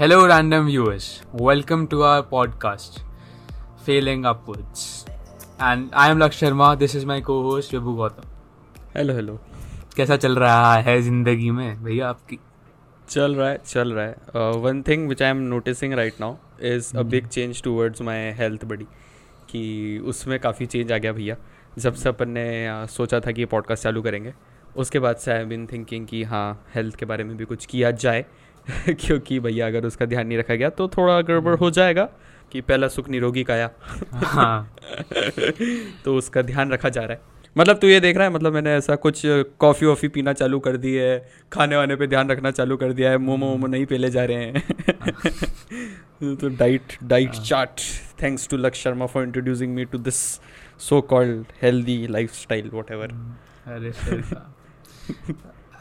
Hello, random viewers. Welcome to our podcast, Failing Upwards. And I am Laksh Sharma. This is my co-host Vibhu Gautam. Hello hello कैसा चल रहा है ज़िंदगी में भैया आपकी चल रहा है चल रहा है one thing which I am noticing right now is a big change towards my health बड़ी कि उसमें काफ़ी चेंज आ गया भैया जब से अपन ने uh, सोचा था कि ये पॉडकास्ट चालू करेंगे उसके बाद से आई बिन थिंकिंग कि हाँ हेल्थ के बारे में भी कुछ किया जाए क्योंकि भैया अगर उसका ध्यान नहीं रखा गया तो थोड़ा गड़बड़ हो जाएगा कि पहला सुख निरोगी काया हाँ। तो उसका ध्यान रखा जा रहा है। मतलब तू ये देख रहा है मतलब मैंने ऐसा कुछ कॉफ़ी वॉफ़ी पीना चालू कर दी है खाने वाने पे ध्यान रखना चालू कर दिया है मोमो वोमो नहीं पहले जा रहे हैं। तो diet diet chart. Thanks to Laksh Sharma for introducing me to this so called healthy lifestyle whatever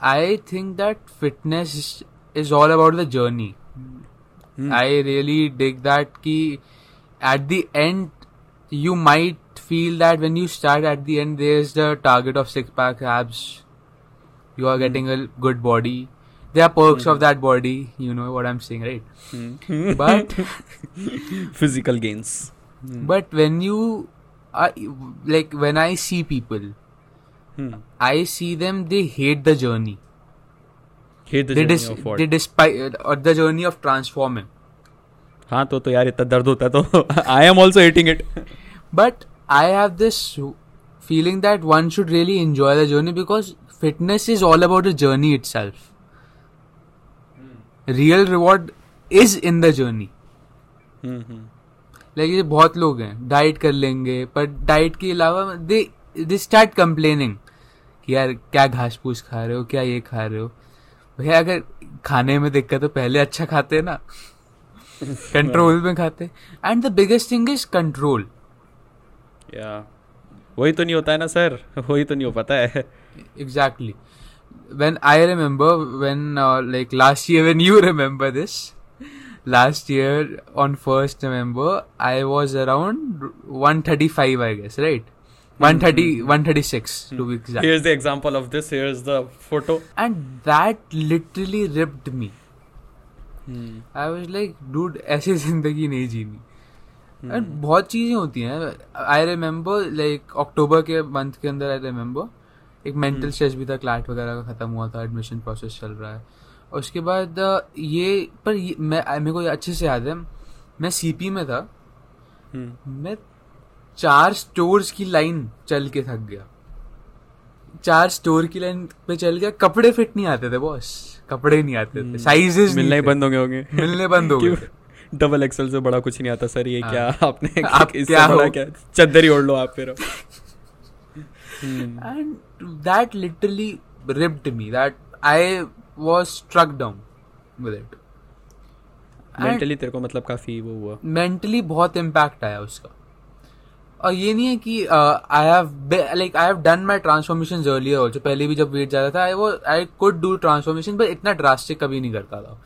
I think that fitness is all about the journey. Hmm. I really dig that ki at the end you might feel that when you start at the end there's the target of six pack abs. You are hmm. getting hmm. a good body. There are perks hmm. of that body, you know what I'm saying, right? Hmm. But physical gains. Hmm. But when you are like when I see people I see them they hate the journey. Hate the they, journey dis- of what they despise or the journey of transforming हाँ तो तो यार इतना दर्द होता है तो I am also hating it but i have this feeling that one should really enjoy the journey because fitness is all about the journey itself real reward is in the journey like ये बहुत लोग हैं diet कर लेंगे पर diet के अलावा they they start complaining कि यार क्या घास फूस खा रहे हो क्या ये खा रहे हो भैया अगर खाने में दिक्कत हो पहले अच्छा खाते है ना। कंट्रोल में खाते and the biggest thing is control या वही तो नहीं होता है ना सर? वही तो नहीं हो पाता है। Exactly when I remember when like last year when you remember this last year on first remember I was around one thirty five I guess right 130 136 to be exact. Here's the example of this. Here's the photo. and that literally ripped me. I was like dude ऐसी ज़िंदगी नहीं जीनी। And बहुत चीज़ें होती हैं। I remember like October के month के अंदर आई रिमेम्बर एक मेंटल स्ट्रेस भी था क्लाट वगैरह का खत्म हुआ था एडमिशन प्रोसेस चल रहा है। और उसके बाद ये पर ये, मैं मेरे को अच्छे से याद है मैं सीपी में था। मैं चार स्टोर्स की लाइन चल के थक गया। चार स्टोर की लाइन पे चल गया। कपड़े फिट नहीं आते थे बॉस कपड़े नहीं आते थे साइजेस मिलना ही बंद हो गए होंगे। मिलने बंद हो गए डबल एक्सएल से बड़ा कुछ नहीं आता सर ये हाँ। क्या आपने आप इससे क्या बड़ा क्या? चद्दर ही ओढ़ लो आप फिर। And that literally ripped me that i was struck down with it. Mentally तेरे को मतलब काफ़ी वो हुआ। मेंटली बहुत इम्पैक्ट आया उसका। और ये नहीं है कि I have like I have done my transformation earlier also पहले भी जब वेट ज़्यादा था आई वो I could do transformation but इतना ड्रास्टिक कभी नहीं करता था।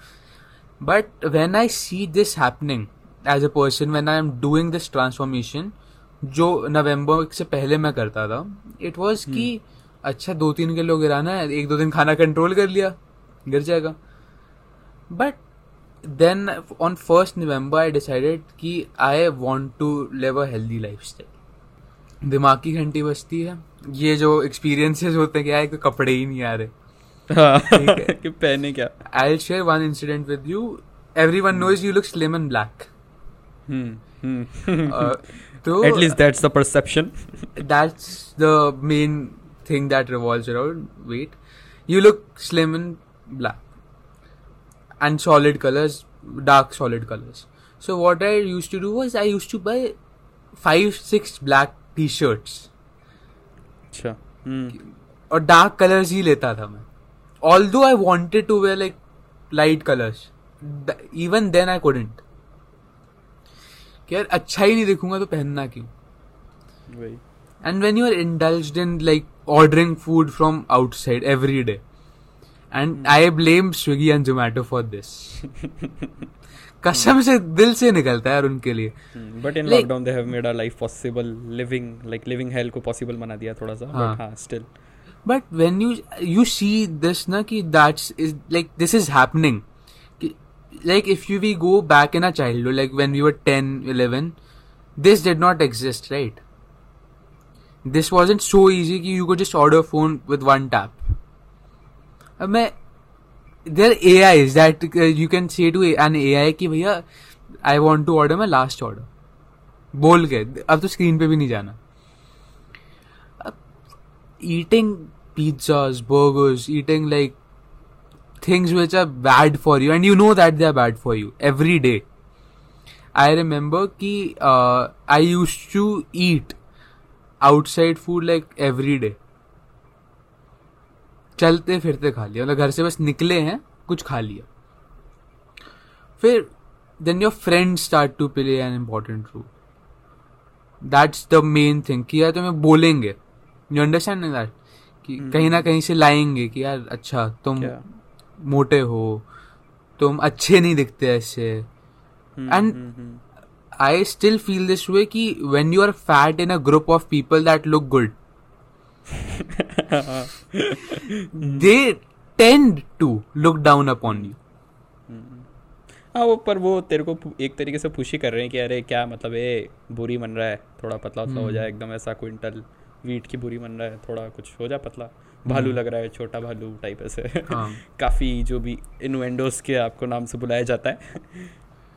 But when I see this happening as a person when I am doing this transformation जो नवंबर से पहले मैं करता था इट वॉज़ कि अच्छा दो तीन किलो गिराना है एक दो दिन खाना कंट्रोल कर लिया गिर जाएगा। But then on first November I decided कि I want to live a healthy lifestyle दिमाग की घंटी बचती है। ये जो एक्सपीरियंसेस होते हैं कि आए तो कपड़े ही नहीं आ रहे। हाँ, कि पहने क्या? I will share one incident with you everyone knows you look slim and black तो at least that's the perception that's the main thing that revolve around weight you look slim and black and solid colors, dark solid colors. So what I used to do was I used to buy five, six black t-shirts अच्छा हम्म और dark colours ही लेता था मैं although I wanted to wear like light colours even then I couldn't कि यार अच्छा ही नहीं दिखूँगा तो पहनना क्यों वही And when you are indulged in like ordering food from outside every and I blame Swiggy and Zomato for this कसम से दिल से निकलता है यार उनके लिए। But in lockdown they have made our life possible living like living hell को पॉसिबल बना दिया थोड़ा सा बट हाँ। Still but when you you see this ना कि that's is like this is happening like if you we go back in a childhood like when we were 10 11 this did not exist right this wasn't so easy कि you could just order phone with one tap मैं there a I that you can see to an A I कि भैया I want to order my last order बोल के, अब तो screen पे भी नहीं जाना। अब eating pizzas burgers eating like things which are bad for you and you know that they are bad for you every day I remember कि I use to eat outside food like every day चलते फिरते खा लिया। मतलब घर से बस निकले हैं कुछ खा लिया। फिर then your friend start to play an important role that's the main thing कि यार तुम्हें बोलेंगे। यू अंडरस्टैंड दैट कि हम्म। कहीं ना कहीं से लाएँगे कि यार अच्छा तुम क्या? मोटे हो तुम अच्छे नहीं दिखते ऐसे। And- hmm, I still feel this way कि when you are fat in a group of people that look good they tend to look down upon you हाँ वो पर वो तेरे को एक तरीके से ही कर रहे हैं कि अरे क्या मतलब ए बुरी बन रहा है थोड़ा पतला उतला हो जाए एकदम ऐसा क्विंटल वीट की बुरी बन रहा है थोड़ा कुछ हो जा पतला। भालू लग रहा है छोटा भालू टाइप ऐसे। हाँ। काफ़ी जो भी इनवेंडोज के आपको नाम से बुलाया जाता है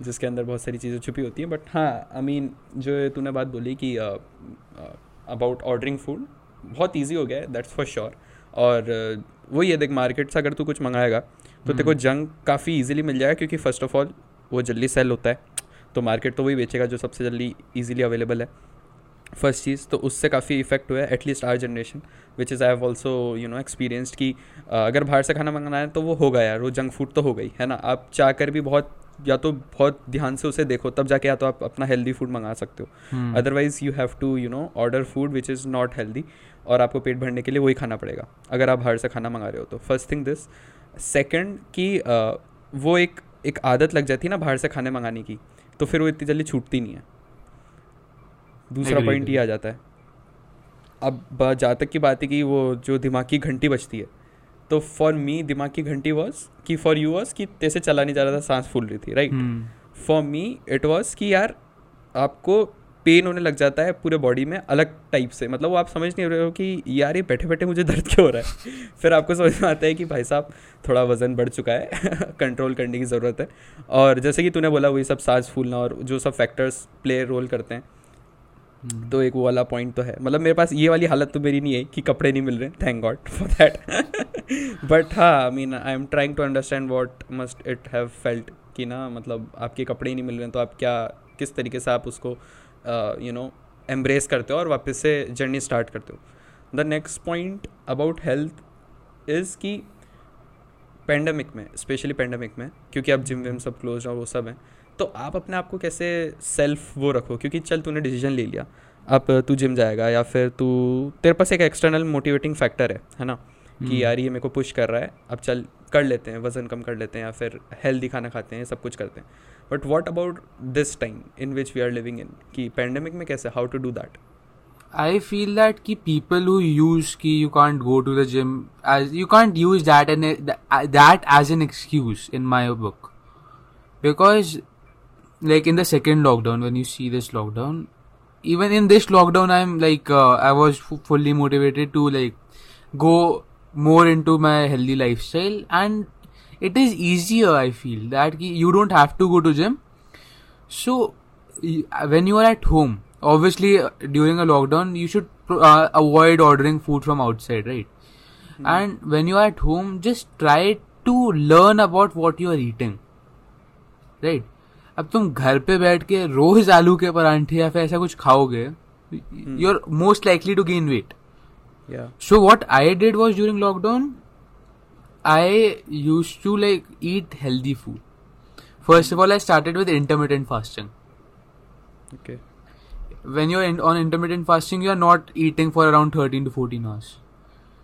जिसके अंदर बहुत सारी चीज़ें छुपी होती हैं। बट हाँ आई मीन जो ये तूने बात बोली कि अबाउट ऑर्डरिंग फ़ूड बहुत ईजी हो गया है दैट्स फॉर श्योर और uh, वही है देख मार्केट से अगर तू कुछ मंगाएगा तो तेरे को जंक काफ़ी ईजिली मिल जाएगा क्योंकि फ़र्स्ट ऑफ़ ऑल वो जल्दी सेल होता है तो मार्केट तो वही बेचेगा जो सबसे जल्दी ईजिली अवेलेबल है. फ़र्स्ट चीज़ तो उससे काफ़ी इफ़ेक्ट हुआ है at least our generation which is I have also you know experienced कि अगर बाहर से खाना मंगाना है तो वो होगा यार वो जंक फ़ूड तो हो गई है ना? आप चाह कर भी बहुत या तो बहुत ध्यान से उसे देखो तब जाके या तो आप अपना हेल्दी फ़ूड मंगा सकते हो। Otherwise you have to you know order food which is not healthy और आपको पेट भरने के लिए वही खाना पड़ेगा अगर आप बाहर से खाना मंगा रहे हो तो। फ़र्स्ट थिंग दिस सेकेंड कि वो एक एक आदत लग जाती है ना बाहर से खाने मंगाने की तो फिर वो इतनी जल्दी छूटती नहीं है। दूसरा पॉइंट ये आ जाता है। अब जहाँ तक की बात है कि वो जो दिमाग की घंटी बचती है तो फॉर मी दिमाग की घंटी वॉज़ कि फॉर यू वॉज़ कि तैसे चला नहीं जा रहा था सांस फूल रही थी right for me it was कि यार आपको पेन होने लग जाता है पूरे बॉडी में अलग टाइप से। मतलब वो आप समझ नहीं रहे हो कि यार ये बैठे बैठे मुझे दर्द क्यों हो रहा है? फिर आपको समझ में आता है कि भाई साहब थोड़ा वज़न बढ़ चुका है कंट्रोल करने की ज़रूरत है। और जैसे कि तूने बोला वही सब सांस फूलना और जो सब फैक्टर्स प्ले रोल करते हैं तो एक वो वाला पॉइंट तो है। मतलब मेरे पास ये वाली हालत तो मेरी नहीं है कि कपड़े नहीं मिल रहे thank God for that but हाँ I mean I am trying to understand what must it have felt कि ना मतलब आपके कपड़े ही नहीं मिल रहे तो आप क्या, किस तरीके से आप उसको यू नो एम्ब्रेस करते हो और वापस से जर्नी स्टार्ट करते हो? The next point about health is कि पेंडेमिक में स्पेशली पेंडेमिक में, क्योंकि अब जिम विम सब क्लोज और वो सब हैं तो आप अपने आप को कैसे सेल्फ वो रखो? क्योंकि चल तूने डिसीज़न ले लिया। अब तू जिम जाएगा या फिर तू तेरे पास एक एक्सटर्नल मोटिवेटिंग फैक्टर है है ना? कि यार ये मेरे को पुश कर रहा है अब चल कर लेते हैं वज़न कम कर लेते हैं या फिर हेल्दी खाना खाते हैं सब कुछ करते हैं। But what about this time in which we are living in कि पेंडेमिक में कैसे? How to do that I feel that ki people who use ki you can't go to the gym as you can't use that and that as an excuse in my book. Because like in the second lockdown when you see this lockdown even in this lockdown I'm like uh, I was f- fully motivated to like go more into my healthy lifestyle and it is easier I feel that you don't have to go to gym so when you are at home, obviously uh, during a lockdown, you should uh, avoid ordering food from outside, right? And when you are at home, just try to learn about what you are eating, right? अब तुम घर पे बैठ के रोज आलू के परांठे या फिर ऐसा कुछ खाओगे you are most likely to gain weight so what I did was during lockdown I use to like eat healthy food first of all I started with intermittent fasting when you on intermittent fasting you are not eating for around thirteen to fourteen hours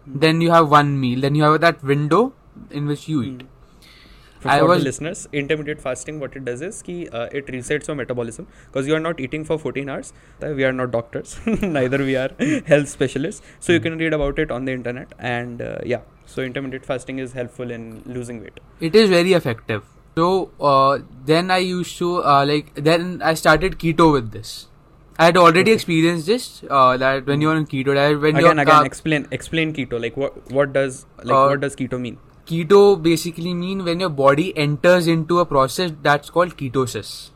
then you have one meal then you have that window in which you eat For, I was- the listeners, intermittent fasting, what it does is ki, uh, it resets your metabolism because you are not eating for 14 hours. Uh, We are not doctors, neither we are health specialists. So you can read about it on the internet. And uh, yeah, so intermittent fasting is helpful in losing weight. It is very effective. So uh, then I used to uh, like then I started keto with this. I had already experienced this uh, that when you're on keto diet, when again you're again carb- explain explain keto like what what does like Uh, what does keto mean keto basically mean when your body enters into a process that's called ketosis.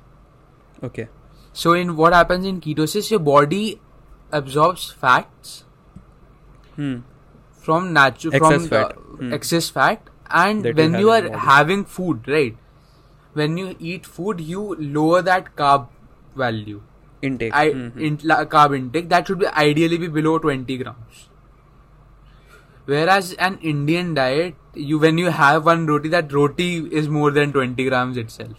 okay So in what happens in ketosis, your body absorbs fats hmm from natural Excess from fat. uh, Hmm. excess fat, and That when you are having food, right? When you eat food, you lower that carb value. intake I, Hmm, hmm. in, la- carb intake that should be ideally be below 20 grams whereas an indian diet you when you have one roti that roti is more than 20 grams itself.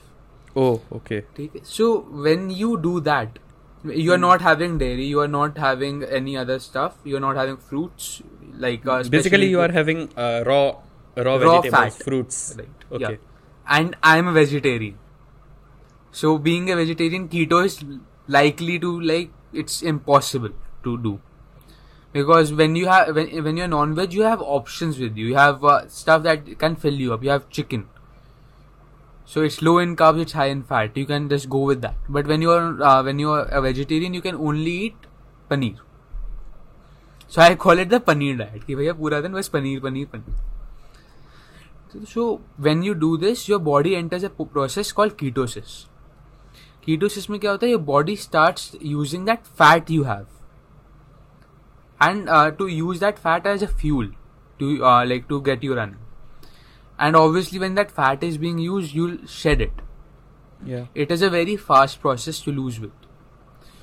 Oh okay. So when you do that you are mm. not having dairy you are not having any other stuff you are not having fruits like uh, basically you are having uh, raw raw, raw fat. fruits. Right. Okay. Yeah. and i am a vegetarian. So being a vegetarian keto is likely to like it's impossible to do because when you have when, when you're non-veg you have options with you. You have uh, stuff that can fill you up. You have chicken. So it's low in carbs it's high in fat. You can just go with that. But when you're uh, when you're a vegetarian you can only eat paneer. So i call it the paneer diet. Ki bhaiya pura din bas paneer paneer paneer. So when you do this your body enters a process called ketosis. Ketosis mein kya hota hai your body starts using that fat you have and uh, to use that fat as a fuel to uh, like to get you running and obviously when that fat is being used you'll shed it yeah it is a very fast process to lose weight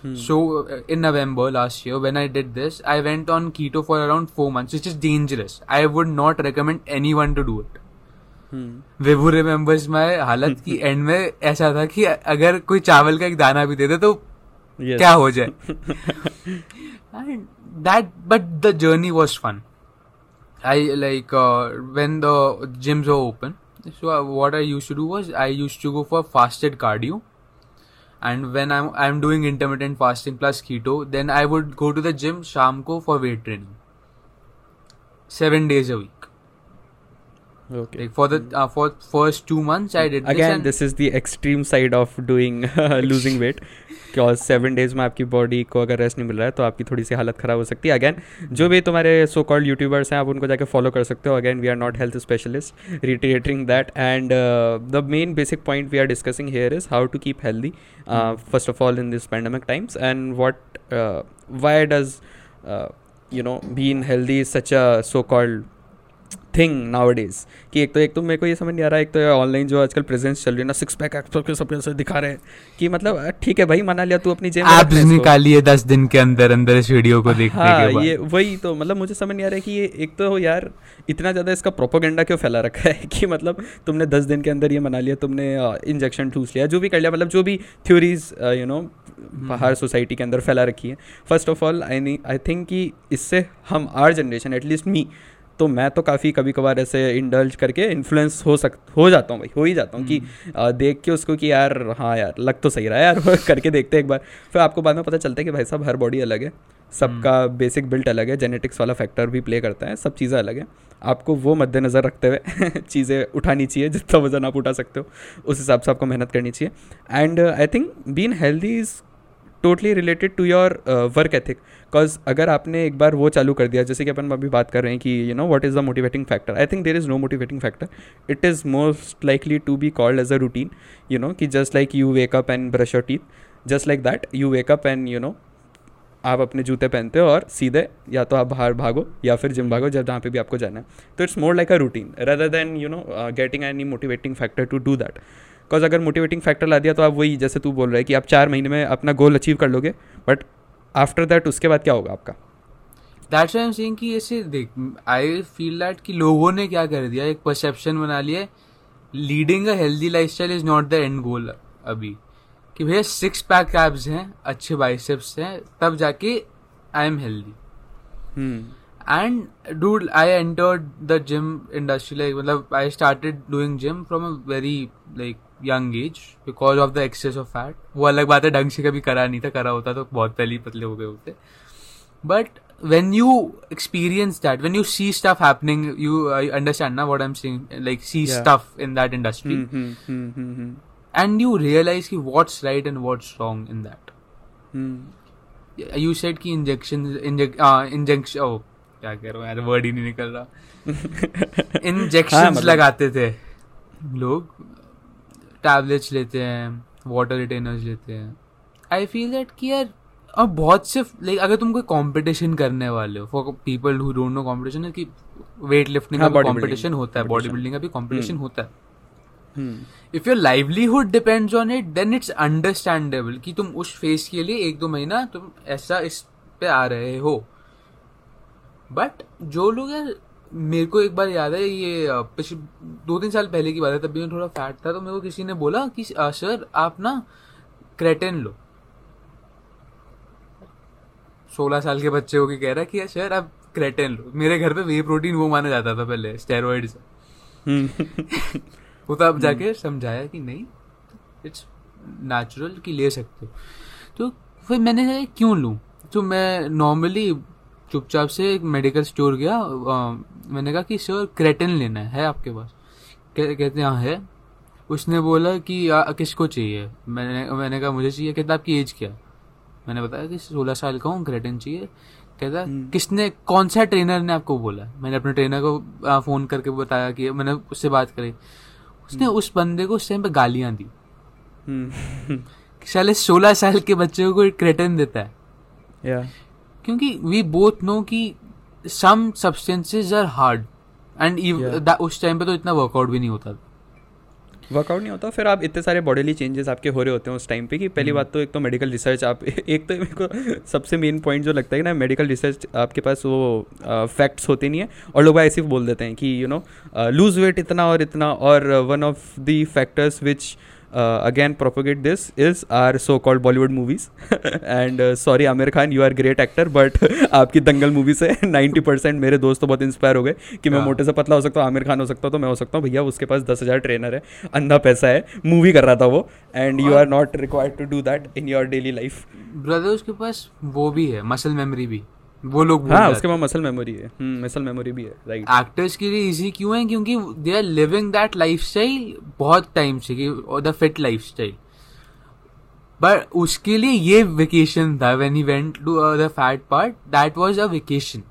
Hmm. so uh, in november last year when i did this i went on keto for around 4 months which is dangerous i would not recommend anyone to do it hmm. Vibhu remembers my हालत की and में ऐसा था कि अगर कोई चावल का एक दाना भी दे दे तो yes क्या हो जाए and that but the journey was fun. I like uh, when the gyms were open so uh, what i used to do was i used to go for fasted cardio. And when i'm i'm doing intermittent fasting plus keto then i would go to the gym sham ko for weight training. 7 days a week. Okay. Like for the uh, for first 2 months i did again and this is the extreme side of doing losing weight because seven days में आपकी body को अगर rest नहीं मिल रहा है तो आपकी थोड़ी सी हालत ख़राब हो सकती है। अगैन जो भी तुम्हारे सो कॉल्ड यूट्यूबर्स हैं, आप उनको जाकर फॉलो कर सकते हो। Again we are not health specialist reiterating that and the main basic point we are discussing here is how to keep healthy first of all in this pandemic times and what why does you know being healthy such a so called thing nowadays कि एक तो एक तो मेरे को ये समझ नहीं आ रहा है एक तो ऑनलाइन जो आजकल प्रेजेंस चल रही है ना सिक्स पैक एक्स के सब ऐसे दिखा रहे हैं। कि मतलब ठीक है भाई मना लिया तू अपनी जेब इसको। निकालिए दस दिन के अंदर अंदर इस वीडियो को देखने हाँ के बाद। ये वही तो मतलब मुझे समझ नहीं आ रहा है कि ये एक तो यार इतना ज़्यादा इसका प्रोपोगेंडा क्यों फैला रखा है? कि मतलब तुमने दस दिन के अंदर ये मना लिया तुमने इंजेक्शन ठूस लिया जो भी कर लिया मतलब जो भी थ्योरीज यू नो बाहर सोसाइटी के अंदर फैला रखी है। First of all I I think कि इससे हम आर जनरेशन एटलीस्ट मी तो मैं तो काफ़ी कभी कभार ऐसे इंडल्ज करके इन्फ्लुएंस हो सक हो जाता हूँ भाई हो ही जाता हूँ कि अ, देख के उसको कि यार हाँ यार लग तो सही रहा है यार करके देखते हैं एक बार। फिर आपको बाद में पता चलता है कि भाई साहब हर बॉडी अलग है। सबका बेसिक बिल्ट अलग है जेनेटिक्स वाला फैक्टर भी प्ले करता है सब चीज़ें अलग हैं। आपको वो मद्देनज़र रखते हुए चीज़ें उठानी चाहिए जितना वज़न आप उठा सकते हो उस हिसाब से आपको मेहनत करनी चाहिए। And I think being healthy is totally related to your work ethic because अगर आपने एक बार वो चालू कर दिया, जैसे कि अपन अभी बात कर रहे हैं कि you know what is the motivating factor I think there is no motivating factor it is most likely to be called as a routine you know कि just like you wake up and brush your teeth just like that you wake up and you know आप अपने जूते पहनते हो और सीधे या तो आप बाहर भागो या फिर जिम भागो, जब जहाँ पे भी आपको जाना है। तो it's more like a routine rather than you know getting any motivating factor to do that because अगर मोटिवेटिंग फैक्टर ला दिया तो आप वही जैसे तू बोल रहा है कि आप चार महीने में अपना गोल अचीव कर लोगे बट आफ्टर दैट उसके बाद क्या होगा आपका? दैट्स आई एम सेइंग कि ऐसे देख आई फील दैट कि लोगों ने क्या कर दिया एक परसेप्शन बना लिया leading a healthy lifestyle is not the end goal अभी। कि भैया सिक्स पैक एब्स हैं अच्छे बाइसेप्स हैं तब जाके I am healthy and dude i entered the gym industry like मतलब I started doing gym from a very like young age because of the excess of fat वो अलग बात है ढंग से कभी करा नहीं था करा होता तो बहुत पहले पतले हो गए होते. But when you experience that when you see stuff happening you understand ना what I am see like see stuff in that industry and you realize की what's right and what's wrong in that you set की injection injection क्या कह रहा हूँ word ही नहीं निकल रहा. इंजेक्शन हाँ, मतलब लगाते थे लोग टैबलेट्स लेते हैं वाटर रिटेनर्स लेते हैं आई फील दैट कि यार और बहुत से लाइक अगर तुम कोई कंपटीशन करने वाले हो for people who don't know competition है कि वेट लिफ्टिंग हाँ, का कंपटीशन होता है बॉडी बिल्डिंग का भी कंपटीशन हम्म। होता है. If your livelihood depends on it then it's understandable कि तुम उस फेस के लिए एक दो महीना तुम ऐसा इस पे आ रहे हो बट जो लोग यार मेरे को एक बार याद है ये पिछले दो तीन साल पहले की बात है तब भी मैं थोड़ा फैट था तो मेरे को किसी ने बोला कि सर आप ना क्रेटेन लो। सोलह साल के बच्चे को की कह रहा है कि सर आप क्रेटेन लो। मेरे घर पे वे प्रोटीन वो माना जाता था पहले स्टेरॉइड से Hmm. वो तो आप जाके समझाया कि नहीं इट्स नेचुरल कि ले सकते हो। तो फिर मैंने कहा, क्यों लूँ? तो मैं नॉर्मली चुपचाप से एक मेडिकल स्टोर गया अ, मैंने कहा कि सर क्रेटिन लेना है, है आपके पास? कह- कहते हैं हाँ है। उसने बोला कि आ, किसको चाहिए? मैंने मैंने कहा मुझे चाहिए। कहता आपकी एज क्या? मैंने बताया कि सोलह साल का हूँ क्रेटिन चाहिए। कहता हम्म। किसने कौन सा ट्रेनर ने आपको बोला? मैंने अपने ट्रेनर को आ, फ़ोन करके बताया कि मैंने उससे बात करी। उसने उस बंदे को उस टाइम पे गालियाँ दी। Hmm. साले सोलह साल के बच्चे को क्रेटन देता है. क्योंकि वी बोथ नो कि some substances are hard and उस टाइम पे तो इतना वर्कआउट भी नहीं होता वर्कआउट नहीं होता फिर आप इतने सारे बॉडीली चेंजेस आपके हो रहे होते हैं उस टाइम पे कि पहली हम्म। बात तो एक तो मेडिकल रिसर्च आप एक तो मेरे को सबसे मेन पॉइंट जो लगता है कि ना मेडिकल रिसर्च आपके पास वो फैक्ट्स होते नहीं है और लोग ऐसे ही बोल देते हैं कि यू नो लूज वेट इतना और इतना और one of the factors which again propagate this is our so called Bollywood movies and sorry Aamir Khan you are great actor but आपकी दंगल मूवी से 90 परसेंट मेरे दोस्त तो बहुत इंस्पायर हो गए कि मैं हाँ। मोटे से पतला हो सकता हूँ आमिर खान हो सकता हूँ तो मैं हो सकता हूँ। भैया उसके पास दस हज़ार ट्रेनर है अंधा पैसा है मूवी कर रहा था वो। And you are not required to do that in your daily life brother उसके पास वो भी है मसल मेमोरी भी। वो लोग हाँ उसके पास मसल मेमोरी है। मसल मेमोरी भी है राइट एक्टर्स के लिए इजी क्यों है? क्योंकि they are living that life style बहुत टाइम से कि the fit life style but उसके लिए ये वेकेशन था when he went to the fat part that was a vacation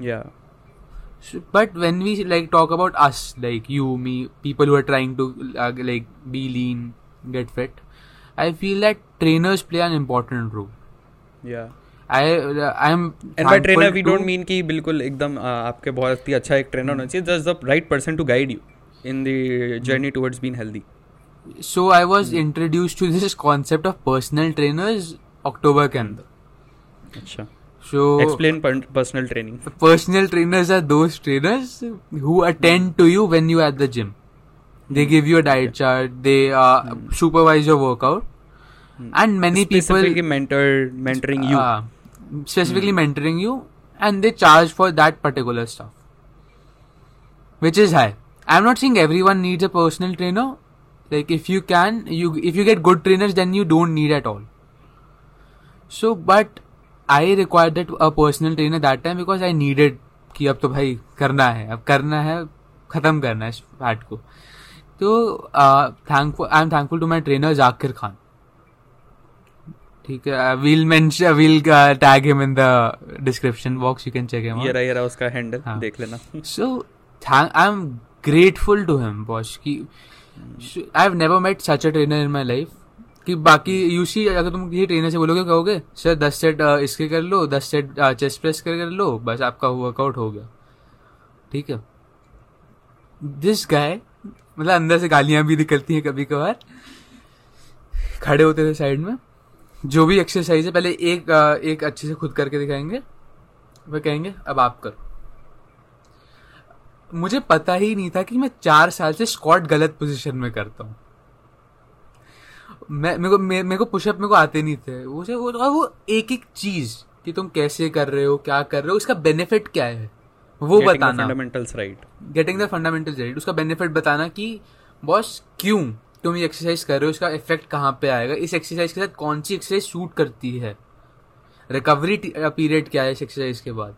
या when we like talk about us like you me people who are trying to uh, like be lean get fit i feel that trainers play an important role. या uh, trainer we don't mean कि बिल्कुल एकदम आपके बहुत ही अच्छा एक trainer होना चाहिए just the right person to guide you in the journey towards being healthy so i was introduced to this concept of personal trainers october के अंदर अच्छा so explain personal training personal trainers are those trainers who attend to you when you are at the gym they give you a diet chart they uh, supervise your workout and many Specifically people mentor mentoring you uh, specifically mm. mentoring you and they charge for that particular stuff which is high i'm not saying everyone needs a personal trainer like if you can you if you get good trainers then you don't need at all so but i required that a personal trainer that time because i needed कि अब तो भाई करना है अब करना है खत्म करना है इस फैट को तो thankful I am thankful to my trainer Zakir Khan ठीक है we'll mention we'll tag him in the description box you can check him ये रहा ये रहा उसका हैंडल हाँ. देख लेना। So thank i'm grateful to him boss कि i've never met such a trainer in my life. कि बाकी यूसी अगर तुम किसी ट्रेनर से बोलोगे कहोगे सर दस सेट इसके कर लो दस सेट चेस्ट प्रेस कर कर लो बस आपका वर्कआउट हो गया। ठीक है? दिस गाय मतलब अंदर से गालियाँ भी निकलती हैं कभी कभार खड़े होते थे साइड में। जो भी एक्सरसाइज है पहले एक एक अच्छे से खुद करके दिखाएँगे। वह कहेंगे अब आप करो। मुझे पता ही नहीं था कि मैं चार साल से स्क्वाट गलत पोजीशन में करता हूँ। मैं मेरे को मेरे को पुशअप मेरे को आते नहीं थे। वो से वो और वो एक एक चीज़ कि तुम कैसे कर रहे हो क्या कर रहे हो इसका बेनिफिट क्या है? वो बताना। Fundamentals right getting the fundamental right उसका बेनिफिट बताना कि बॉस क्यों तुम ये एक्सरसाइज कर रहे हो? इसका इफ़ेक्ट कहाँ पे आएगा? इस एक्सरसाइज के साथ कौन सी एक्सरसाइज सूट करती है? रिकवरी पीरियड क्या है इस एक्सरसाइज के बाद?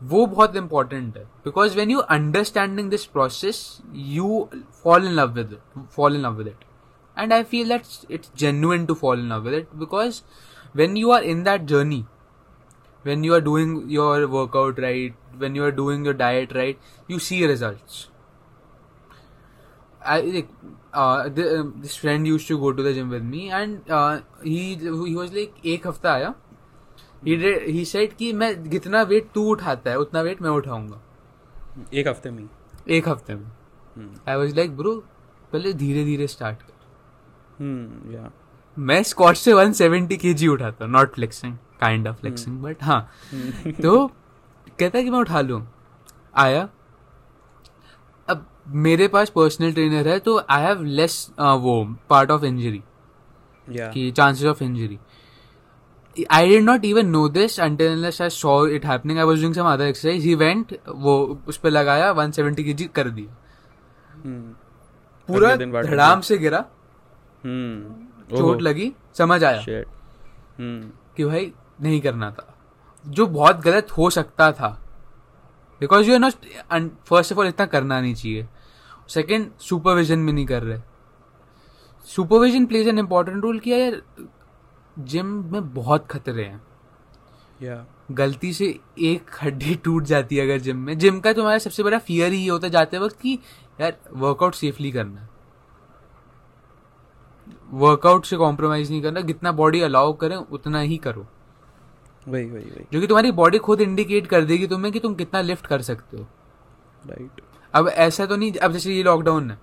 वो बहुत इंपॉर्टेंट है। Because when you understanding this process you fall in love with fall in love with it and I feel that it's genuine to fall in love with it because when you are in that journey are doing your workout right, when you are doing your diet right, you see results. I, like uh, the, uh, this friend used to go to the gym with me and uh, he he was like एक हफ़्ता आया. He did he said कि मैं जितना wait तू उठाता है उतना वेट मैं उठाऊँगा। एक हफ़्ते में एक हफ़्ते में। आई वाज लाइक ब्रो पहले धीरे धीरे स्टार्ट कर। हम्म या मैं स्कॉट से 170 केजी उठाता हूँ not flexing kind of flexing but हाँ। तो कहता है कि मैं उठा लूँ। आया मेरे पास पर्सनल ट्रेनर है तो आई हैव लेस वो पार्ट ऑफ़ इंजरी की chances of injury I did not even know this until unless I saw it happening. I was doing some other exercise. He went, वो उस पे लगाया 170 kg कर दिया। पूरा दिन वाटर धड़ाम से गिरा। हम्म चोट लगी समझ आया। हम्म कि भाई नहीं करना था। जो बहुत गलत हो सकता था। Because you are not first of all इतना करना नहीं चाहिए। सेकेंड सुपरविजन भी नहीं कर रहे। Supervision plays an important role किया यार जिम में बहुत खतरे हैं। या गलती से एक हड्डी टूट जाती है अगर जिम में। जिम का तुम्हारा सबसे बड़ा फियर ही होता जाते वक्त कि यार वर्कआउट सेफली करना। वर्कआउट से कॉम्प्रोमाइज नहीं करना। जितना बॉडी अलाउ करें उतना ही करो। वही वही वही। जो कि तुम्हारी बॉडी खुद इंडिकेट कर देगी तुम्हें कि तुम कितना लिफ्ट कर सकते हो। राइट अब ऐसा तो नहीं अब जैसे ये लॉकडाउन है।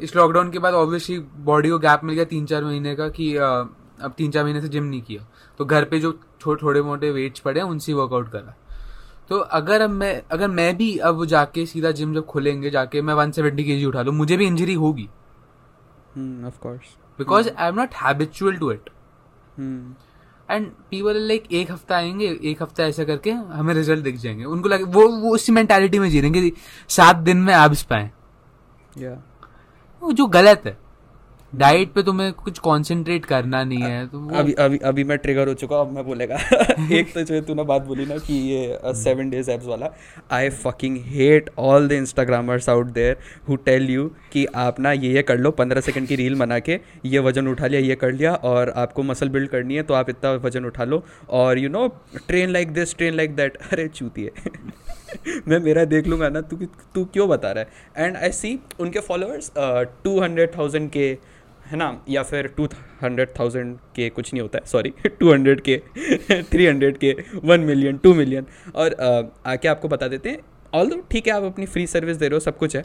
इस लॉकडाउन के बाद ऑब्वियसली बॉडी को गैप मिल गया तीन चार महीने का कि अब तीन चार महीने से जिम नहीं किया। तो घर पे जो थो, थोड़े मोटे वेट्स पड़े हैं उनसे वर्कआउट करा। तो अगर अब मैं अगर मैं भी अब जाके सीधा जिम जब खुलेंगे जाके मैं वन सेवेंटी के जी उठा लूँ मुझे भी इंजरी होगी। Of course because I am not habitual to it and people like एक हफ़्ता आएँगे एक हफ़्ता ऐसा करके हमें रिज़ल्ट दिख जाएँगे. उनको लगे वो वो उसी मेंटेलिटी में जी रहे कि सात दिन में एब्स पाए। Yeah. जो गलत है। डाइट पे तुम्हें कुछ कंसंट्रेट करना नहीं है तो वो अभी अभी अभी मैं ट्रिगर हो चुका हूँ, अब मैं बोलेगा। एक तो जो तूने बात बोली ना कि ये सेवन डेज़ एप्स वाला I fucking hate all the instagrammers out there who tell you कि आप ना ये ये कर लो पंद्रह सेकंड की रील बना के ये वज़न उठा लिया ये कर लिया और आपको मसल बिल्ड करनी है तो आप इतना वज़न उठा लो। और you know train like this train like that अरे चूती है। मैं मेरा देख लूँगा ना तू तू क्यों बता रहा है? एंड आई सी उनके फॉलोअर्स टू हंड्रेड थाउज़ेंड के है ना? या फिर टू हंड्रेड थाउज़ेंड के कुछ नहीं होता है सॉरी टू हंड्रेड के थ्री हंड्रेड के वन मिलियन टू मिलियन और आके आपको बता देते हैं ऑल दो ठीक है आप अपनी फ्री सर्विस दे रहे हो सब कुछ है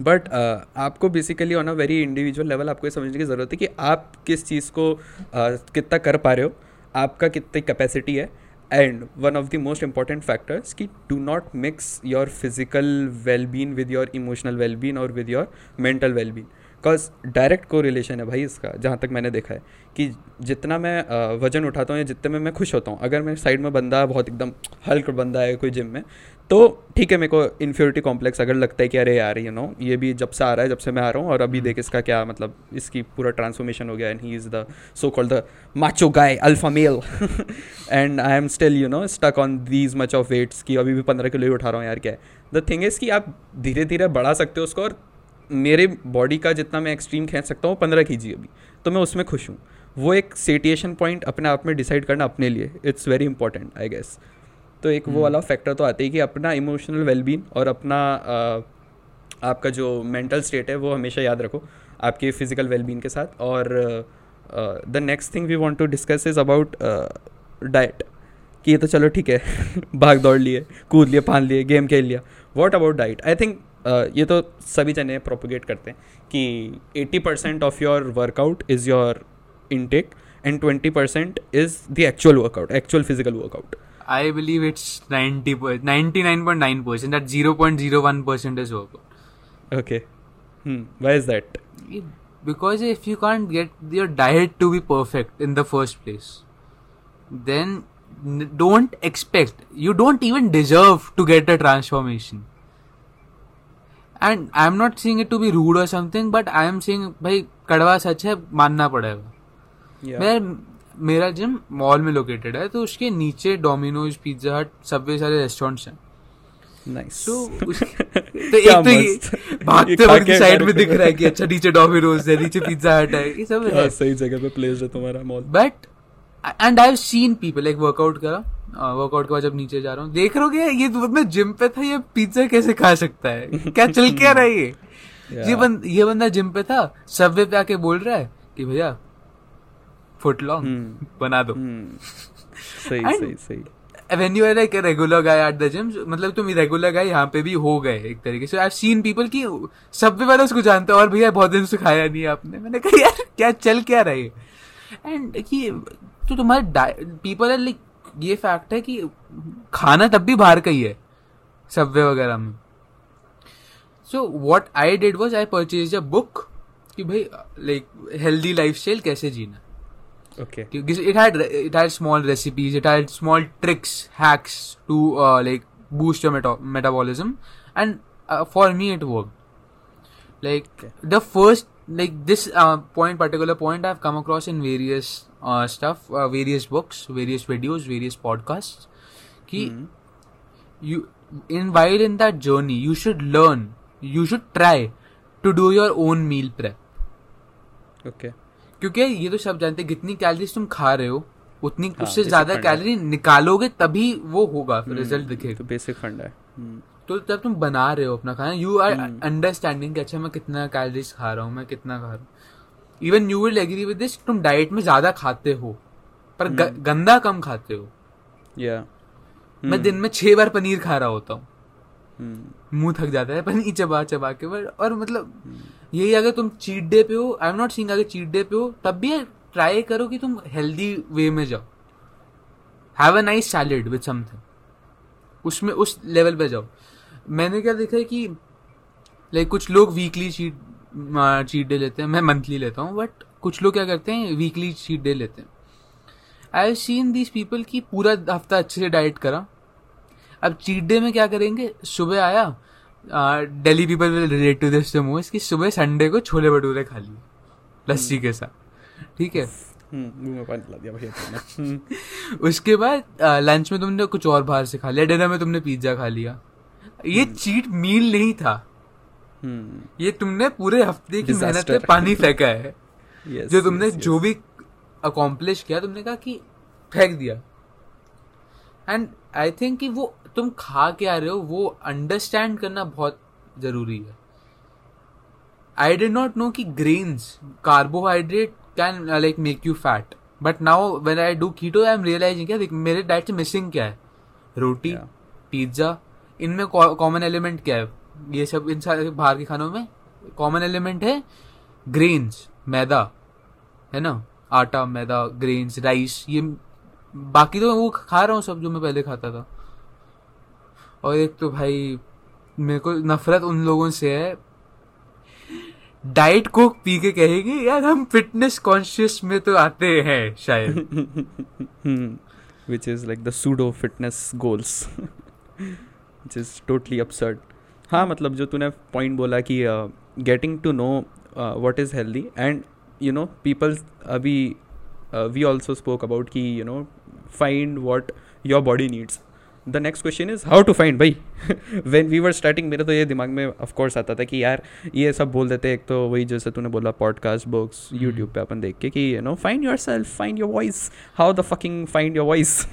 बट uh, आपको basically on a very individual level आपको ये समझने की ज़रूरत है कि आप किस चीज़ को uh, कितना कर पा रहे हो आपका कितनी कैपेसिटी है and one of the most important factors कि do not mix your physical wellbeing with your emotional wellbeing और with your mental wellbeing because direct को रिलेशन है भाई इसका जहाँ तक मैंने देखा है कि जितना मैं वज़न उठाता हूँ या जितने में मैं खुश होता हूँ अगर मेरे साइड में बंदा है बहुत एकदम हल्क बंदा है कोई जिम में तो ठीक है मेरे को इन्फ्योरिटी कॉम्प्लेक्स अगर लगता है कि अरे यार यू नो ये भी जब से आ रहा है जब से मैं आ रहा हूँ और अभी देख इसका क्या मतलब इसकी पूरा ट्रांसफॉर्मेशन हो गया and he is the so called the macho guy alpha male and I am still you know stuck on these much of weights कि अभी भी पंद्रह किलो ही उठा रहा हूँ यार क्या द थिंग इज़ कि आप धीरे धीरे बढ़ा सकते हो उसको और मेरे बॉडी का जितना मैं एक्सट्रीम खींच सकता हूँ पंद्रह की अभी। तो मैं उसमें खुश हूँ। वो एक सेटिएशन पॉइंट अपने आप में डिसाइड करना अपने लिए। It's very important I guess तो एक वो वाला फैक्टर तो आते ही कि अपना इमोशनल वेलबीन और अपना आपका जो मेंटल स्टेट है वो हमेशा याद रखो आपके फ़िज़िकल वेलबीन के साथ। और the next thing we want to discuss is about diet कि ये तो चलो ठीक है भाग दौड़ लिए कूद लिए फान लिए गेम खेल लिया। What about diet I think ये तो सभी जने प्रोपोगेट करते हैं कि 80% percent of your workout is your intake and 20% percent is the actual workout actual physical workout I believe it's ninety ninety nine point nine percent that zero okay why is that because if you can't get your diet to be perfect in the first place then don't expect you don't even deserve to get a transformation And I'm not saying it to be rude or something, but I am saying, भाई कड़वा सच है मानना पड़ेगा। मैं मेरा gym mall में located है तो उसके नीचे डोमिनोज पिज्जा हट सबवे सारे रेस्टोरेंट्स हैं। नाइस तो उस तो एक तो ये भागते भागते साइड में दिख रहा है कि अच्छा नीचे डोमिनोज है नीचे पिज्जा हट है ये सब है। सही जगह पे प्लेस है तुम्हारा mall but and I have seen people like workout करा। वर्कआउट के बाद जब नीचे जा रहा हूँ देख रहे हो कि ये मैं जिम पे था ये पिज्जा कैसे खा सकता है? क्या चल क्या रहा है ये? ये बंद ये बंदा जिम पे था सबवे पे आके बोल रहा है कि भैया फुट लॉन्ग हम्म। बना दो। हम्म, सही सही सही। When you are like regular guy at the gym मतलब तुम रेगुलर गाय यहाँ पे भी हो गए एक तरीके से। आई सीन पीपल की सबवे वाले उसको जानते हैं और भैया बहुत दिन से खाया नहीं है आपने। मैंने कहा यार क्या चल क्या रहा है? एंड ये तो तुम्हारे पीपल है लाइक ये फैक्ट है कि खाना तब भी बाहर का ही है सब्वे वगैरह में। So what I did was I purchase a book कि भाई लाइक हेल्दी लाइफ स्टाइल कैसे जीना। It had small recipes it had small tricks hacks to like boost your metabolism and for me it work like Okay. the first like this uh, point particular point i've come across in various uh, stuff uh, various books various videos various podcasts ki mm. you in while in that journey you should learn you should try to do your own meal prep okay क्योंकि ये तो सब जानते हैं जितनी calories तुम खा रहे हो उतनी हाँ, उससे ज़्यादा कैलोरी निकालोगे तभी वो होगा फिर रिज़ल्ट दिखेगा तो बेसिक फंड है हम्म, तो जब तुम बना रहे हो अपना खाना यू आर अंडरस्टैंडिंग कि अच्छा मैं कितना कैलोरीज खा रहा हूँ मैं कितना खा रहा हूँ। Even you will agree with this तुम डाइट में ज़्यादा खाते हो पर ग, गंदा कम खाते हो। या मैं दिन में छह बार पनीर खा रहा होता हूँ। हम्म, मुँह थक जाता है पनीर चबा चबा के पर और मतलब यही अगर तुम चीट डे पे हो आई एम नॉट सीइंग अगर चीट डे पे हो तब भी ट्राई करो कि तुम हेल्दी वे में जाओ। Have a nice salad with something उसमें उस लेवल पे जाओ। मैंने क्या देखा है कि लाइक कुछ लोग वीकली चीट चीट डे लेते हैं। मैं मंथली लेता हूँ बट कुछ लोग क्या करते हैं वीकली चीट डे लेते हैं। I have seen these people की पूरा हफ़्ता अच्छे से डाइट करा। अब चीट डे में क्या करेंगे? सुबह आया daily people will relate to this most कि सुबह संडे को छोले भटूरे खा लिए लस्सी के साथ। ठीक है? हम्म, उसके बाद लंच में तुमने कुछ और बाहर से खा लिया डिनर में तुमने पिज्जा खा लिया। ये चीट मील नहीं था। हम्म, ये तुमने पूरे हफ़्ते की मेहनत पे पानी फेंका है। Yes, जो तुमने yes, जो भी अकॉम्प्लिश किया तुमने कहा कि फेंक दिया। एंड आई थिंक कि वो तुम खा के आ रहे हो वो अंडरस्टैंड करना बहुत ज़रूरी है। आई डिड नॉट नो कि grains carbohydrate can like make you fat but now when I do keto I am realizing क्या मेरे डाइट से मिसिंग क्या है? रोटी. पिज्जा इनमें कॉमन एलिमेंट क्या है? ये सब इन सारे बाहर के खानों में कॉमन एलिमेंट है ग्रेन्स मैदा, है ना? आटा, मैदा ग्रेन्स राइस ये बाकी तो वो खा रहा हूँ सब जो मैं पहले खाता था। और एक तो भाई, मेरे को नफरत उन लोगों से है। डाइट कोक पी के कहेंगे, यार, हम फिटनेस कॉन्शियस में तो आते हैं, शायद. Which is like like the pseudo fitness goals is totally absurd हाँ मतलब जो तूने पॉइंट बोला कि getting to know what is healthy and you know peoples अभी वी ऑल्सो स्पोक अबाउट कि you know find what your body needs the next question is how to find भाई when we were starting मेरे तो ये दिमाग में of course आता था कि यार ये सब बोल देते एक तो वही जैसे तूने बोला पॉडकास्ट बुक्स यूट्यूब पे अपन देख के कि you know find yourself find your voice how the fucking find your voice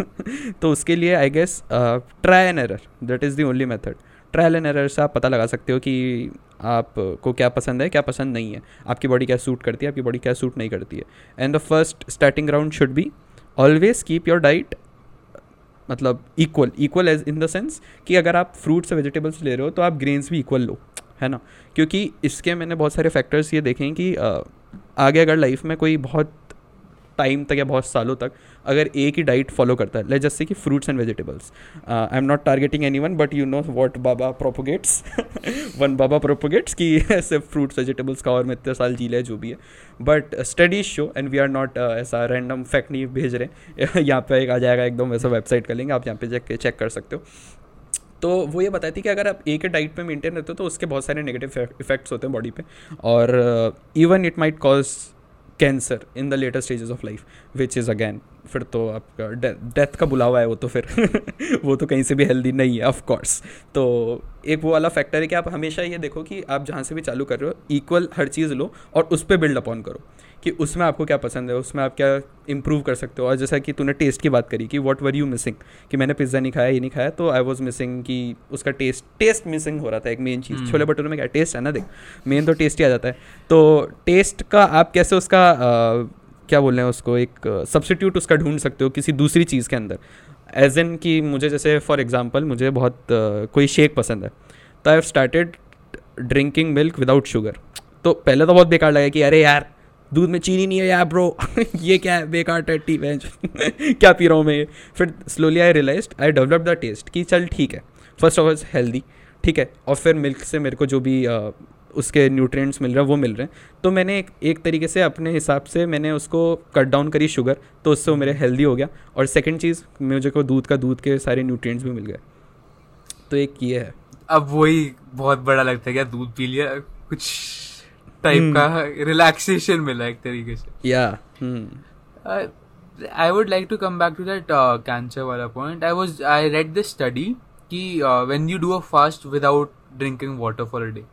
तो उसके लिए I guess try and error that is the only method trial and error से आप पता लगा सकते हो कि आपको क्या पसंद है क्या पसंद नहीं है. आपकी बॉडी क्या सूट करती है आपकी बॉडी क्या सूट नहीं करती है. And the first starting round should be always keep your diet मतलब equal equal as in the sense कि अगर आप फ्रूट्स वेजिटेबल्स ले रहे हो तो आप ग्रेन्स भी इक्वल लो, है ना? क्योंकि इसके मैंने बहुत सारे फैक्टर्स ये देखे हैं कि आगे अगर लाइफ में कोई बहुत टाइम तक या बहुत सालों तक अगर एक ही डाइट फॉलो करता है लेट जैसे कि fruits and vegetables I am not targeting any one but you know what Baba propagates one बाबा प्रोपोगेट्स कि ऐसे फ्रूट्स वेजिटेबल्स का और में इतने साल जी ले जो भी है. But studies show and we are not ऐसा रैंडम फैक्ट नहीं भेज रहे हैं. यहाँ पे एक आ जाएगा एकदम वैसा वेबसाइट का लिंक आप यहाँ पे चेक कर सकते हो. तो वो ये बताती है कि अगर आप एक ही डाइट पे मेंटेन रहते हो तो उसके बहुत सारे नेगेटिव इफेक्ट्स होते हैं बॉडी पे. और even it might cause cancer in the latest stages of life which is again फिर तो आपका डेथ का बुलावा है वो तो फिर। वो तो कहीं से भी हेल्दी नहीं है ऑफ़ कोर्स तो एक वो वाला फैक्टर है कि आप हमेशा ये देखो कि आप जहाँ से भी चालू कर रहे हो इक्वल हर चीज़ लो और उस पर बिल्ड अपॉन करो कि उसमें आपको क्या पसंद है उसमें आप क्या इम्प्रूव कर सकते हो। और जैसा कि तूने टेस्ट की बात करी कि वॉट वर यू मिसिंग कि मैंने पिज़्ज़ा नहीं खाया ये नहीं खाया तो आई वॉज़ मिसिंग कि उसका टेस्ट टेस्ट मिसिंग हो रहा था एक मेन चीज़। छोले भटूरे में क्या टेस्ट है ना देख मेन तो टेस्ट ही आ जाता है। तो टेस्ट का आप कैसे उसका क्या बोल रहे हैं उसको एक सब्सिट्यूट उसका ढूंढ सकते हो किसी दूसरी चीज़ के अंदर। एज एन कि मुझे जैसे फॉर एग्ज़ाम्पल मुझे बहुत uh, कोई शेक पसंद है। तो I have started drinking milk without sugar तो पहले तो बहुत बेकार लगा कि अरे यार दूध में चीनी नहीं है यार ब्रो ये क्या है बेकार टट्टी वेज क्या पी रहा हूँ मैं ये? फिर slowly I realize I develop the taste कि चल ठीक है। फ़र्स्ट ऑफ़ ऑल हेल्दी ठीक है? और फिर मिल्क से मेरे को जो भी uh, उसके न्यूट्रिएंट्स मिल रहे हैं वो मिल रहे हैं। तो मैंने एक एक तरीके से अपने हिसाब से मैंने उसको कट डाउन करी शुगर तो उससे वो मेरे हेल्दी हो गया। और सेकंड चीज़ मुझे को दूध का दूध के सारे न्यूट्रिएंट्स भी मिल गए। तो एक ये है। अब वही बहुत बड़ा लगता है क्या दूध पी लिया कुछ टाइप हम्म। का रिलैक्सेशन मिला एक तरीके से। या I would like to come back to that cancer वाला point I was I read this study कि when you do a fast without drinking water for a day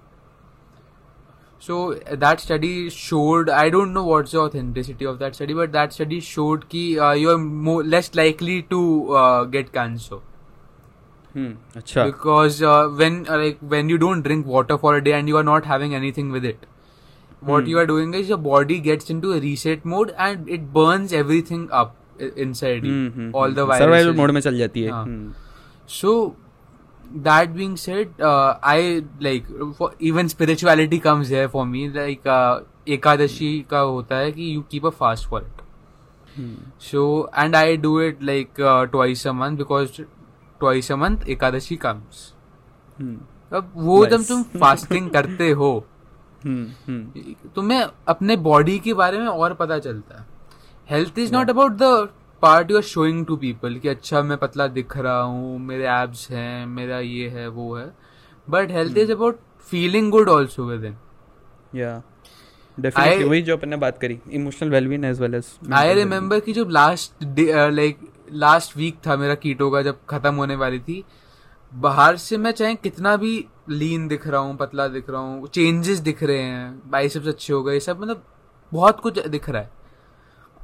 so that study showed i don't know what's the authenticity of that study but that study showed ki uh, you are more less likely to uh, get cancer. Hmm acha. Because uh, when uh, like when you don't drink water for a day and you are not having anything with it what hmm. you are doing is your body gets into a reset mode and it burns everything up inside hmm, you, hmm, hmm all hmm, the hmm. viruses. Survival mode mein chal jati hai so that being said uh, i like for, even spirituality comes here for me like uh, ekadashi का होता है कि you keep a fast for it hmm, so and i do it like uh, twice a month because twice a month ekadashi comes हम्म, अब वो nice. जब तुम fasting करते हो हम्म, हम्म, तुम्हें अपने बॉडी के बारे में और पता चलता है health is not about the part you are showing to people कि अच्छा मैं पतला दिख रहा हूँ मेरे एब्स हैं मेरा ये है वो है। But health is about feeling good also within या डेफिनेटली वही जो अपन ने बात करी emotional wellbeing as well as I remember कि जो लास्ट लाइक लास्ट वीक था मेरा कीटो का जब खत्म होने वाली थी बाहर से मैं चाहे कितना भी लीन दिख रहा हूँ पतला दिख रहा हूँ चेंजेस दिख रहे हैं बाइसेप्स अच्छे हो गए सब मतलब बहुत कुछ दिख रहा है।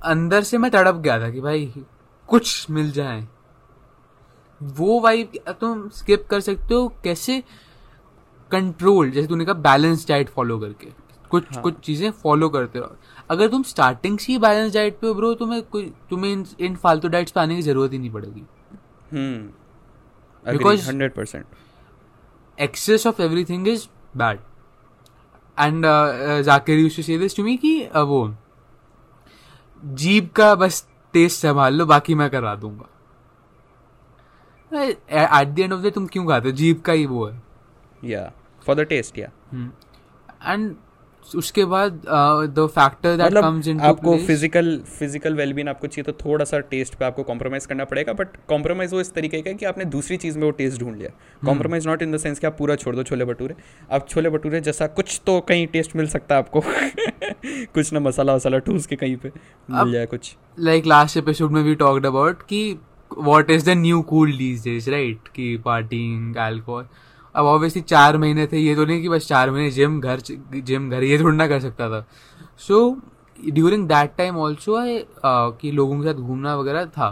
अंदर से मैं तड़प गया था कि भाई कुछ मिल जाए। वो वाइब तुम स्किप कर सकते हो कैसे कंट्रोल जैसे तूने कहा बैलेंस डाइट फॉलो करके। कुछ हाँ. कुछ चीज़ें फॉलो करते रहो। अगर तुम स्टार्टिंग से ही बैलेंस डाइट पे हो ब्रो तुम्हें कोई तुम्हें इन, इन फालतू डाइट्स पे आने की ज़रूरत ही नहीं पड़ेगी। Because- hundred percent everything is bad. And uh, uh, Zakir used to say this to me कि uh, वो जीप का बस टेस्ट संभाल लो बाकी मैं करा दूँगा। At the end of the तुम क्यों खाते हो? जीप का ही वो है। या फॉर द टेस्ट या एंड उसके बाद the factor that comes into आपको फ़िज़िकल फ़िज़िकल वेलबीन आपको चाहिए तो थोड़ा सा टेस्ट पे आपको कॉम्प्रोमाइज करना पड़ेगा बट कॉम्प्रोमाइज वो इस तरीके का है कि आपने दूसरी चीज़ में वो टेस्ट ढूंढ लिया। Compromise not in the sense कि आप पूरा छोड़ दो छोले भटूरे। आप छोले भटूरे जैसा कुछ तो कहीं टेस्ट मिल सकता है आपको। कुछ ना मसाला वसाला ठूस के कहीं पे मिल जाए कुछ। लाइक लास्ट एपिसोड में भी टॉक्ड अबाउट कि what is the new cool Ds days right कि पार्टिंग अल्कोहल अब ऑब्वियसली चार महीने थे ये तो नहीं कि बस चार महीने जिम घर जिम घर ये थोड़ा ना कर सकता था। So during that time also कि लोगों के साथ घूमना वगैरह था।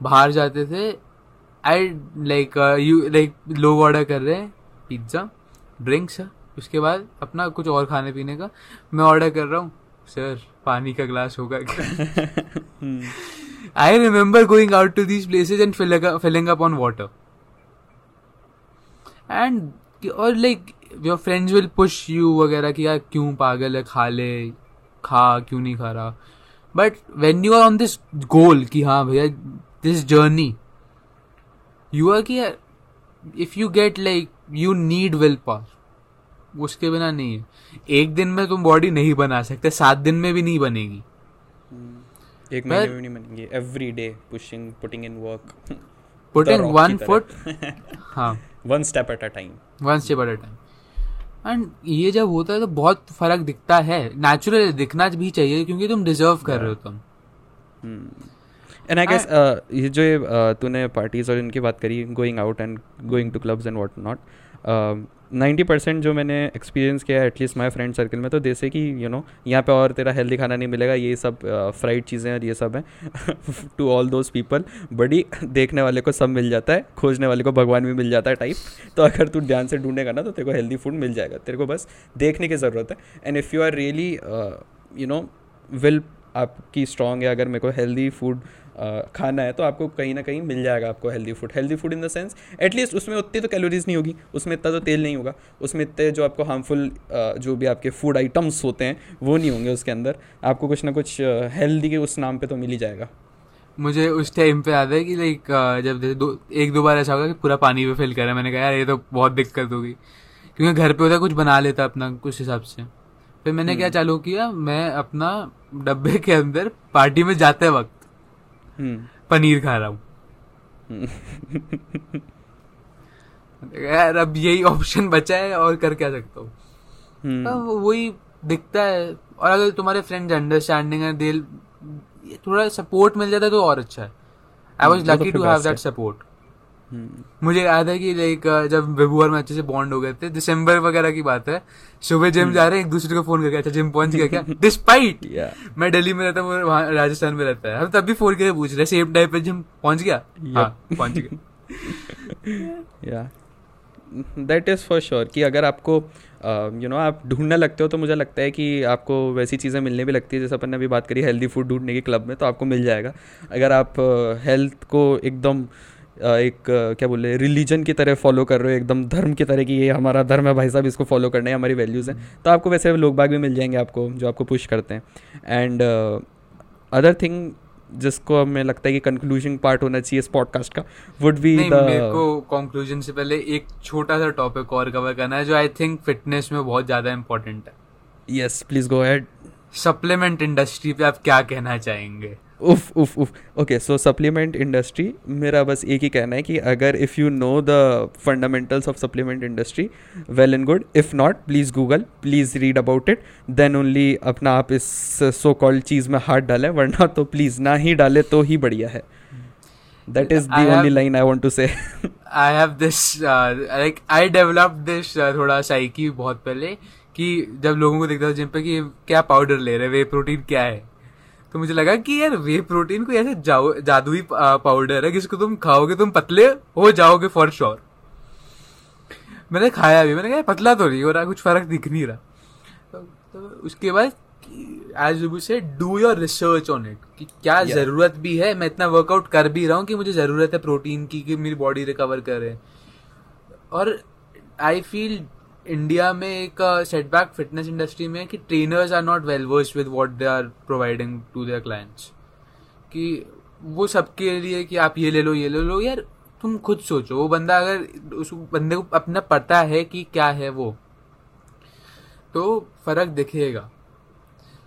बाहर जाते थे आई लाइक यू लाइक लोग ऑर्डर कर रहे हैं पिज़्ज़ा ड्रिंक्स उसके बाद अपना कुछ और खाने पीने का। मैं ऑर्डर कर रहा हूँ सर पानी का ग्लास होगा क्या? I remember going out to these places and filling up, filling up on और like your friends will push you वगैरह कि यार क्यों पागल है खा ले खा क्यों नहीं खा रहा? But when you are on this goal कि हाँ भैया दिस जर्नी यू आर कि यार if you get like you need willpower उसके बिना नहीं है। एक दिन में तुम बॉडी नहीं बना सकते सात दिन में भी नहीं बनेगी। एक महीने में भी नहीं बनेंगे every day pushing putting in work putting one foot हाँ। One step at a time one step at a time and ये जब होता है तो बहुत फ़र्क दिखता है। नेचुरल दिखना भी चाहिए क्योंकि तुम डिजर्व कर रहे हो तुम। एंड आई गेस ये जो uh, तूने पार्टीज़ और इनकी बात करी going out and going to clubs and what not ninety percent जो मैंने एक्सपीरियंस किया है एटलीस्ट माई फ्रेंड सर्कल में तो जैसे कि यू नो यहाँ पे और तेरा हेल्दी खाना नहीं मिलेगा, ये सब फ्राइड चीज़ें और ये सब हैं टू ऑल दोज पीपल बड़ी देखने वाले को सब मिल जाता है, खोजने वाले को भगवान भी मिल जाता है टाइप तो अगर तू ध्यान से ढूंढेगा ना तो तेरे को हेल्दी फ़ूड मिल जाएगा, तेरे को बस देखने की ज़रूरत है. And if you are really you know will आपकी स्ट्रॉन्ग है अगर मेरे को हेल्दी फ़ूड खाना है तो आपको कहीं ना कहीं मिल जाएगा आपको healthy food healthy food in the sense at least उसमें उतनी तो कैलोरीज नहीं होगी उसमें इतना तो तेल नहीं होगा उसमें इतने जो आपको हार्मफुल जो भी आपके फ़ूड आइटम्स होते हैं वो नहीं होंगे उसके अंदर. आपको कुछ ना कुछ हेल्दी के उस नाम पर तो मिल ही जाएगा. मुझे उस टाइम पे याद है कि लाइक जब दो एक दो बार ऐसा होगा कि पूरा पानी पे फिल करा मैंने कहा यार ये तो बहुत दिक्कत होगी क्योंकि घर पे होता कुछ बना लेता अपना कुछ हिसाब से। फिर मैंने क्या हम्म। चालू किया मैं अपना डब्बे के अंदर पार्टी में जाते वक्त हम्म। पनीर खा रहा हूँ। यार अब यही ऑप्शन बचा है और कर क्या सकता हूँ? हम्म। वही दिखता है। और अगर तुम्हारे फ्रेंड्स अंडरस्टैंडिंग है दिल थोड़ा सपोर्ट मिल जाता है तो और अच्छा है। I was lucky to have that support मुझे याद है कि लाइक जब विभू और मैं अच्छे से बॉन्ड हो गए थे दिसंबर वगैरह की बात है सुबह जिम जा रहे हैं एक दूसरे को फ़ोन करके अच्छा जिम पहुँच गया क्या? डिस्पाइट मैं दिल्ली में रहता हूँ वहाँ राजस्थान में रहता है। हम तब भी फ़ोन करके पूछ रहे सेम टाइम पे जिम पहुँच गया? हाँ पहुँच गया। दैट इज़ फॉर श्योर कि अगर आपको यू नो आप ढूँढने लगते हो तो मुझे लगता है कि आपको वैसी चीज़ें मिलने भी लगती है। जैसे अपन ने अभी बात करी हेल्दी फ़ूड ढूँढने की क्लब में तो आपको मिल जाएगा। अगर आप हेल्थ को एकदम एक क्या बोले रिलीजन की तरह फॉलो कर रहे हो एकदम धर्म की तरह कि ये हमारा धर्म है भाई साहब इसको फॉलो करना है हमारी वैल्यूज़ हैं। तो आपको वैसे लोग बाग भी मिल जाएँगे आपको जो आपको पुश करते हैं। एंड अदर थिंग जिसको हमें लगता है कि कंक्लूजन पार्ट होना चाहिए इस पॉडकास्ट का वुड बी मेरे को कंक्लूजन से पहले एक छोटा सा टॉपिक और कवर करना है जो आई थिंक फिटनेस में बहुत ज़्यादा इंपॉर्टेंट है। Yes please go ahead supplement industry पे आप क्या कहना चाहेंगे? उफ उफ उफ। ओके सो सप्लीमेंट इंडस्ट्री मेरा बस एक ही कहना है कि अगर if you know the fundamentals of supplement industry well and good if not please Google please read about it then only अपना आप इस सो कॉल्ड चीज़ में हाथ डालें वरना तो प्लीज़ ना ही डाले तो ही बढ़िया है। That is the only line I want to say I have this like I develop this थोड़ा साइकी बहुत पहले कि जब लोगों को देखता था जिम पे कि क्या पाउडर ले रहे वे प्रोटीन क्या है। तो मुझे लगा कि यार वे प्रोटीन कोई ऐसे जादुई पाउडर है जिसको तुम खाओगे तुम पतले हो जाओगे फॉर श्योर मैंने खाया भी मैंने कहा पतला तो नहीं हो रहा कुछ फ़र्क दिख नहीं रहा। तो, तो उसके बाद as you say do your research on it कि क्या yeah. ज़रूरत भी है मैं इतना वर्कआउट कर भी रहा हूँ कि मुझे ज़रूरत है प्रोटीन की कि मेरी बॉडी रिकवर करे। और आई फील इंडिया में एक सेटबैक फिटनेस इंडस्ट्री में कि trainers are not well versed with what they are providing to their clients कि वो सबके लिए कि आप ये ले लो, ये ले लो, यार तुम खुद सोचो। वो बंदा अगर, उस बंदे को अपना पता है कि क्या है वो तो फ़र्क दिखेगा।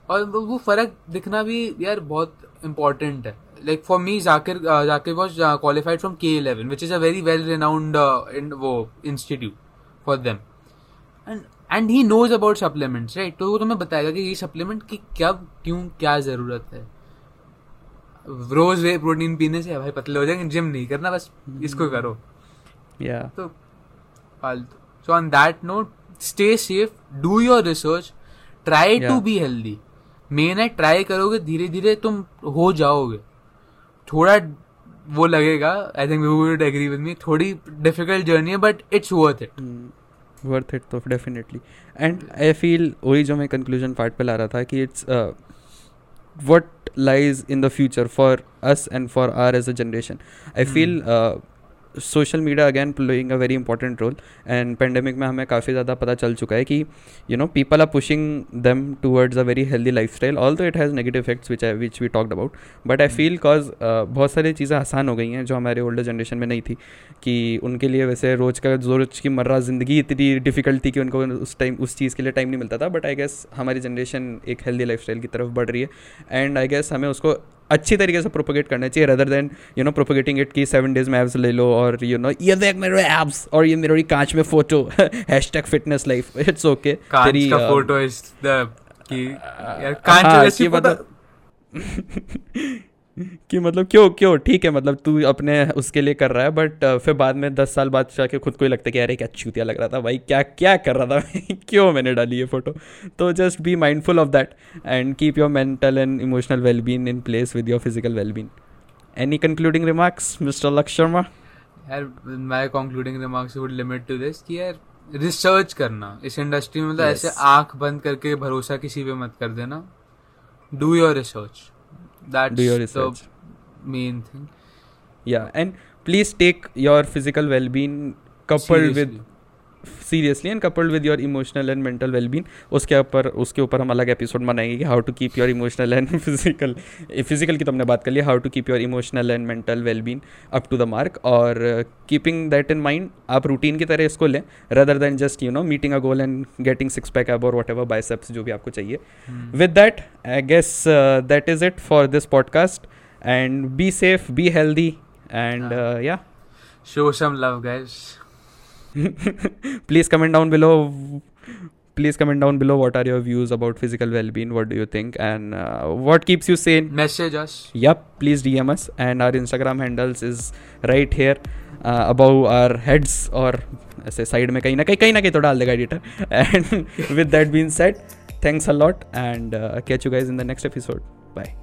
और वो फ़र्क दिखना भी यार बहुत इम्पोर्टेंट है। Like for me Zakir Zakir was qualified from K eleven which is a very well renowned वो institute for them and he knows about supplements right तो वो तुम्हें बताएगा कि ये सप्लीमेंट की कब क्यों क्या ज़रूरत है। रोज वे प्रोटीन पीने से भाई पतले हो जाएँगे जिम नहीं करना बस इसको करो। या तो फालतू। So on that note stay safe do your research try to be healthy main है ट्राई करोगे धीरे धीरे तुम हो जाओगे। थोड़ा वो लगेगा I think we would agree with me थोड़ी डिफ़िकल्ट जर्नी है but it's worth it worth it तो डेफिनेटली एंड आई फील वही जो मैं कंक्लूजन पार्ट पे ला रहा था कि it's what lies in the future for us and for our as a generation I feel social media again playing a very important role and pandemic में हमें काफ़ी ज़्यादा पता चल चुका है कि you know people are pushing them towards a very healthy lifestyle all तो it has negative effects which I which we talked about but I feel cause बहुत सारी चीज़ें आसान हो गई हैं जो हमारे ओल्डर जनरेशन में नहीं थी कि उनके लिए वैसे रोज़ का जो रोज की मर्रा ज़िंदगी इतनी डिफ़िकल्ट थी कि उनको उस टाइम उस चीज़ के लिए टाइम नहीं मिलता था बट आई गेस हमारी जनरेशन एक हेल्दी लाइफ स्टाइल की तरफ़ बढ़ रही है एंड आई गेस हमें उसको अच्छी तरीके से प्रोपोगेट करना चाहिए rather than you know propagating it की सेवन डेज़ में एब्स ले लो और यू नो ये देख मेरे एब्स और ये मेरी कांच में photo hashtag fitness life it's okay तेरी फ़ोटो इज़ द की यार कांच हाँ, जैसी कि मतलब क्यों क्यों? ठीक है मतलब तू अपने उसके लिए कर रहा है बट फिर बाद में दस साल बाद जाके खुद को ही लगता है कि अरे क्या चूतिया लग रहा था भाई क्या क्या कर रहा था क्यों मैंने डाली ये फ़ोटो तो just be mindful of that and keep your mental and emotional wellbeing in place with your physical wellbeing any concluding remarks mister Laksh Sharma यार my concluding remarks would limit to this कि यार research करना। इस industry में मतलब Yes. ऐसे आँख बंद करके भरोसा किसी पे मत कर देना। Do your research That's do your research. the main thing. Yeah, and please take your physical well-being coupled Seriously. with seriously and coupled with your emotional and mental wellbeing उसके ऊपर उसके ऊपर हम अलग एपिसोड बनाएँगे कि how to keep your emotional and physical physical की तो हमने बात कर लिया how to keep your emotional and mental wellbeing up to the mark और कीपिंग दैट इन माइंड आप रूटीन की तरह इसको लें rather than just you know meeting a goal and getting six pack ab और वट एवर बाइसेप्स जो भी आपको चाहिए। With that I guess that is it for this podcast and be safe be healthy and yeah show some love guys please comment down below please comment down below what are your views about physical well being what do you think and what keeps you sane message yup please D M S and our Instagram handles is right here about our heads और ऐसे side में कहीं ना कहीं कहीं ना कहीं तो डाल देगा editor and with that being said thanks a lot and catch you guys in the next episode bye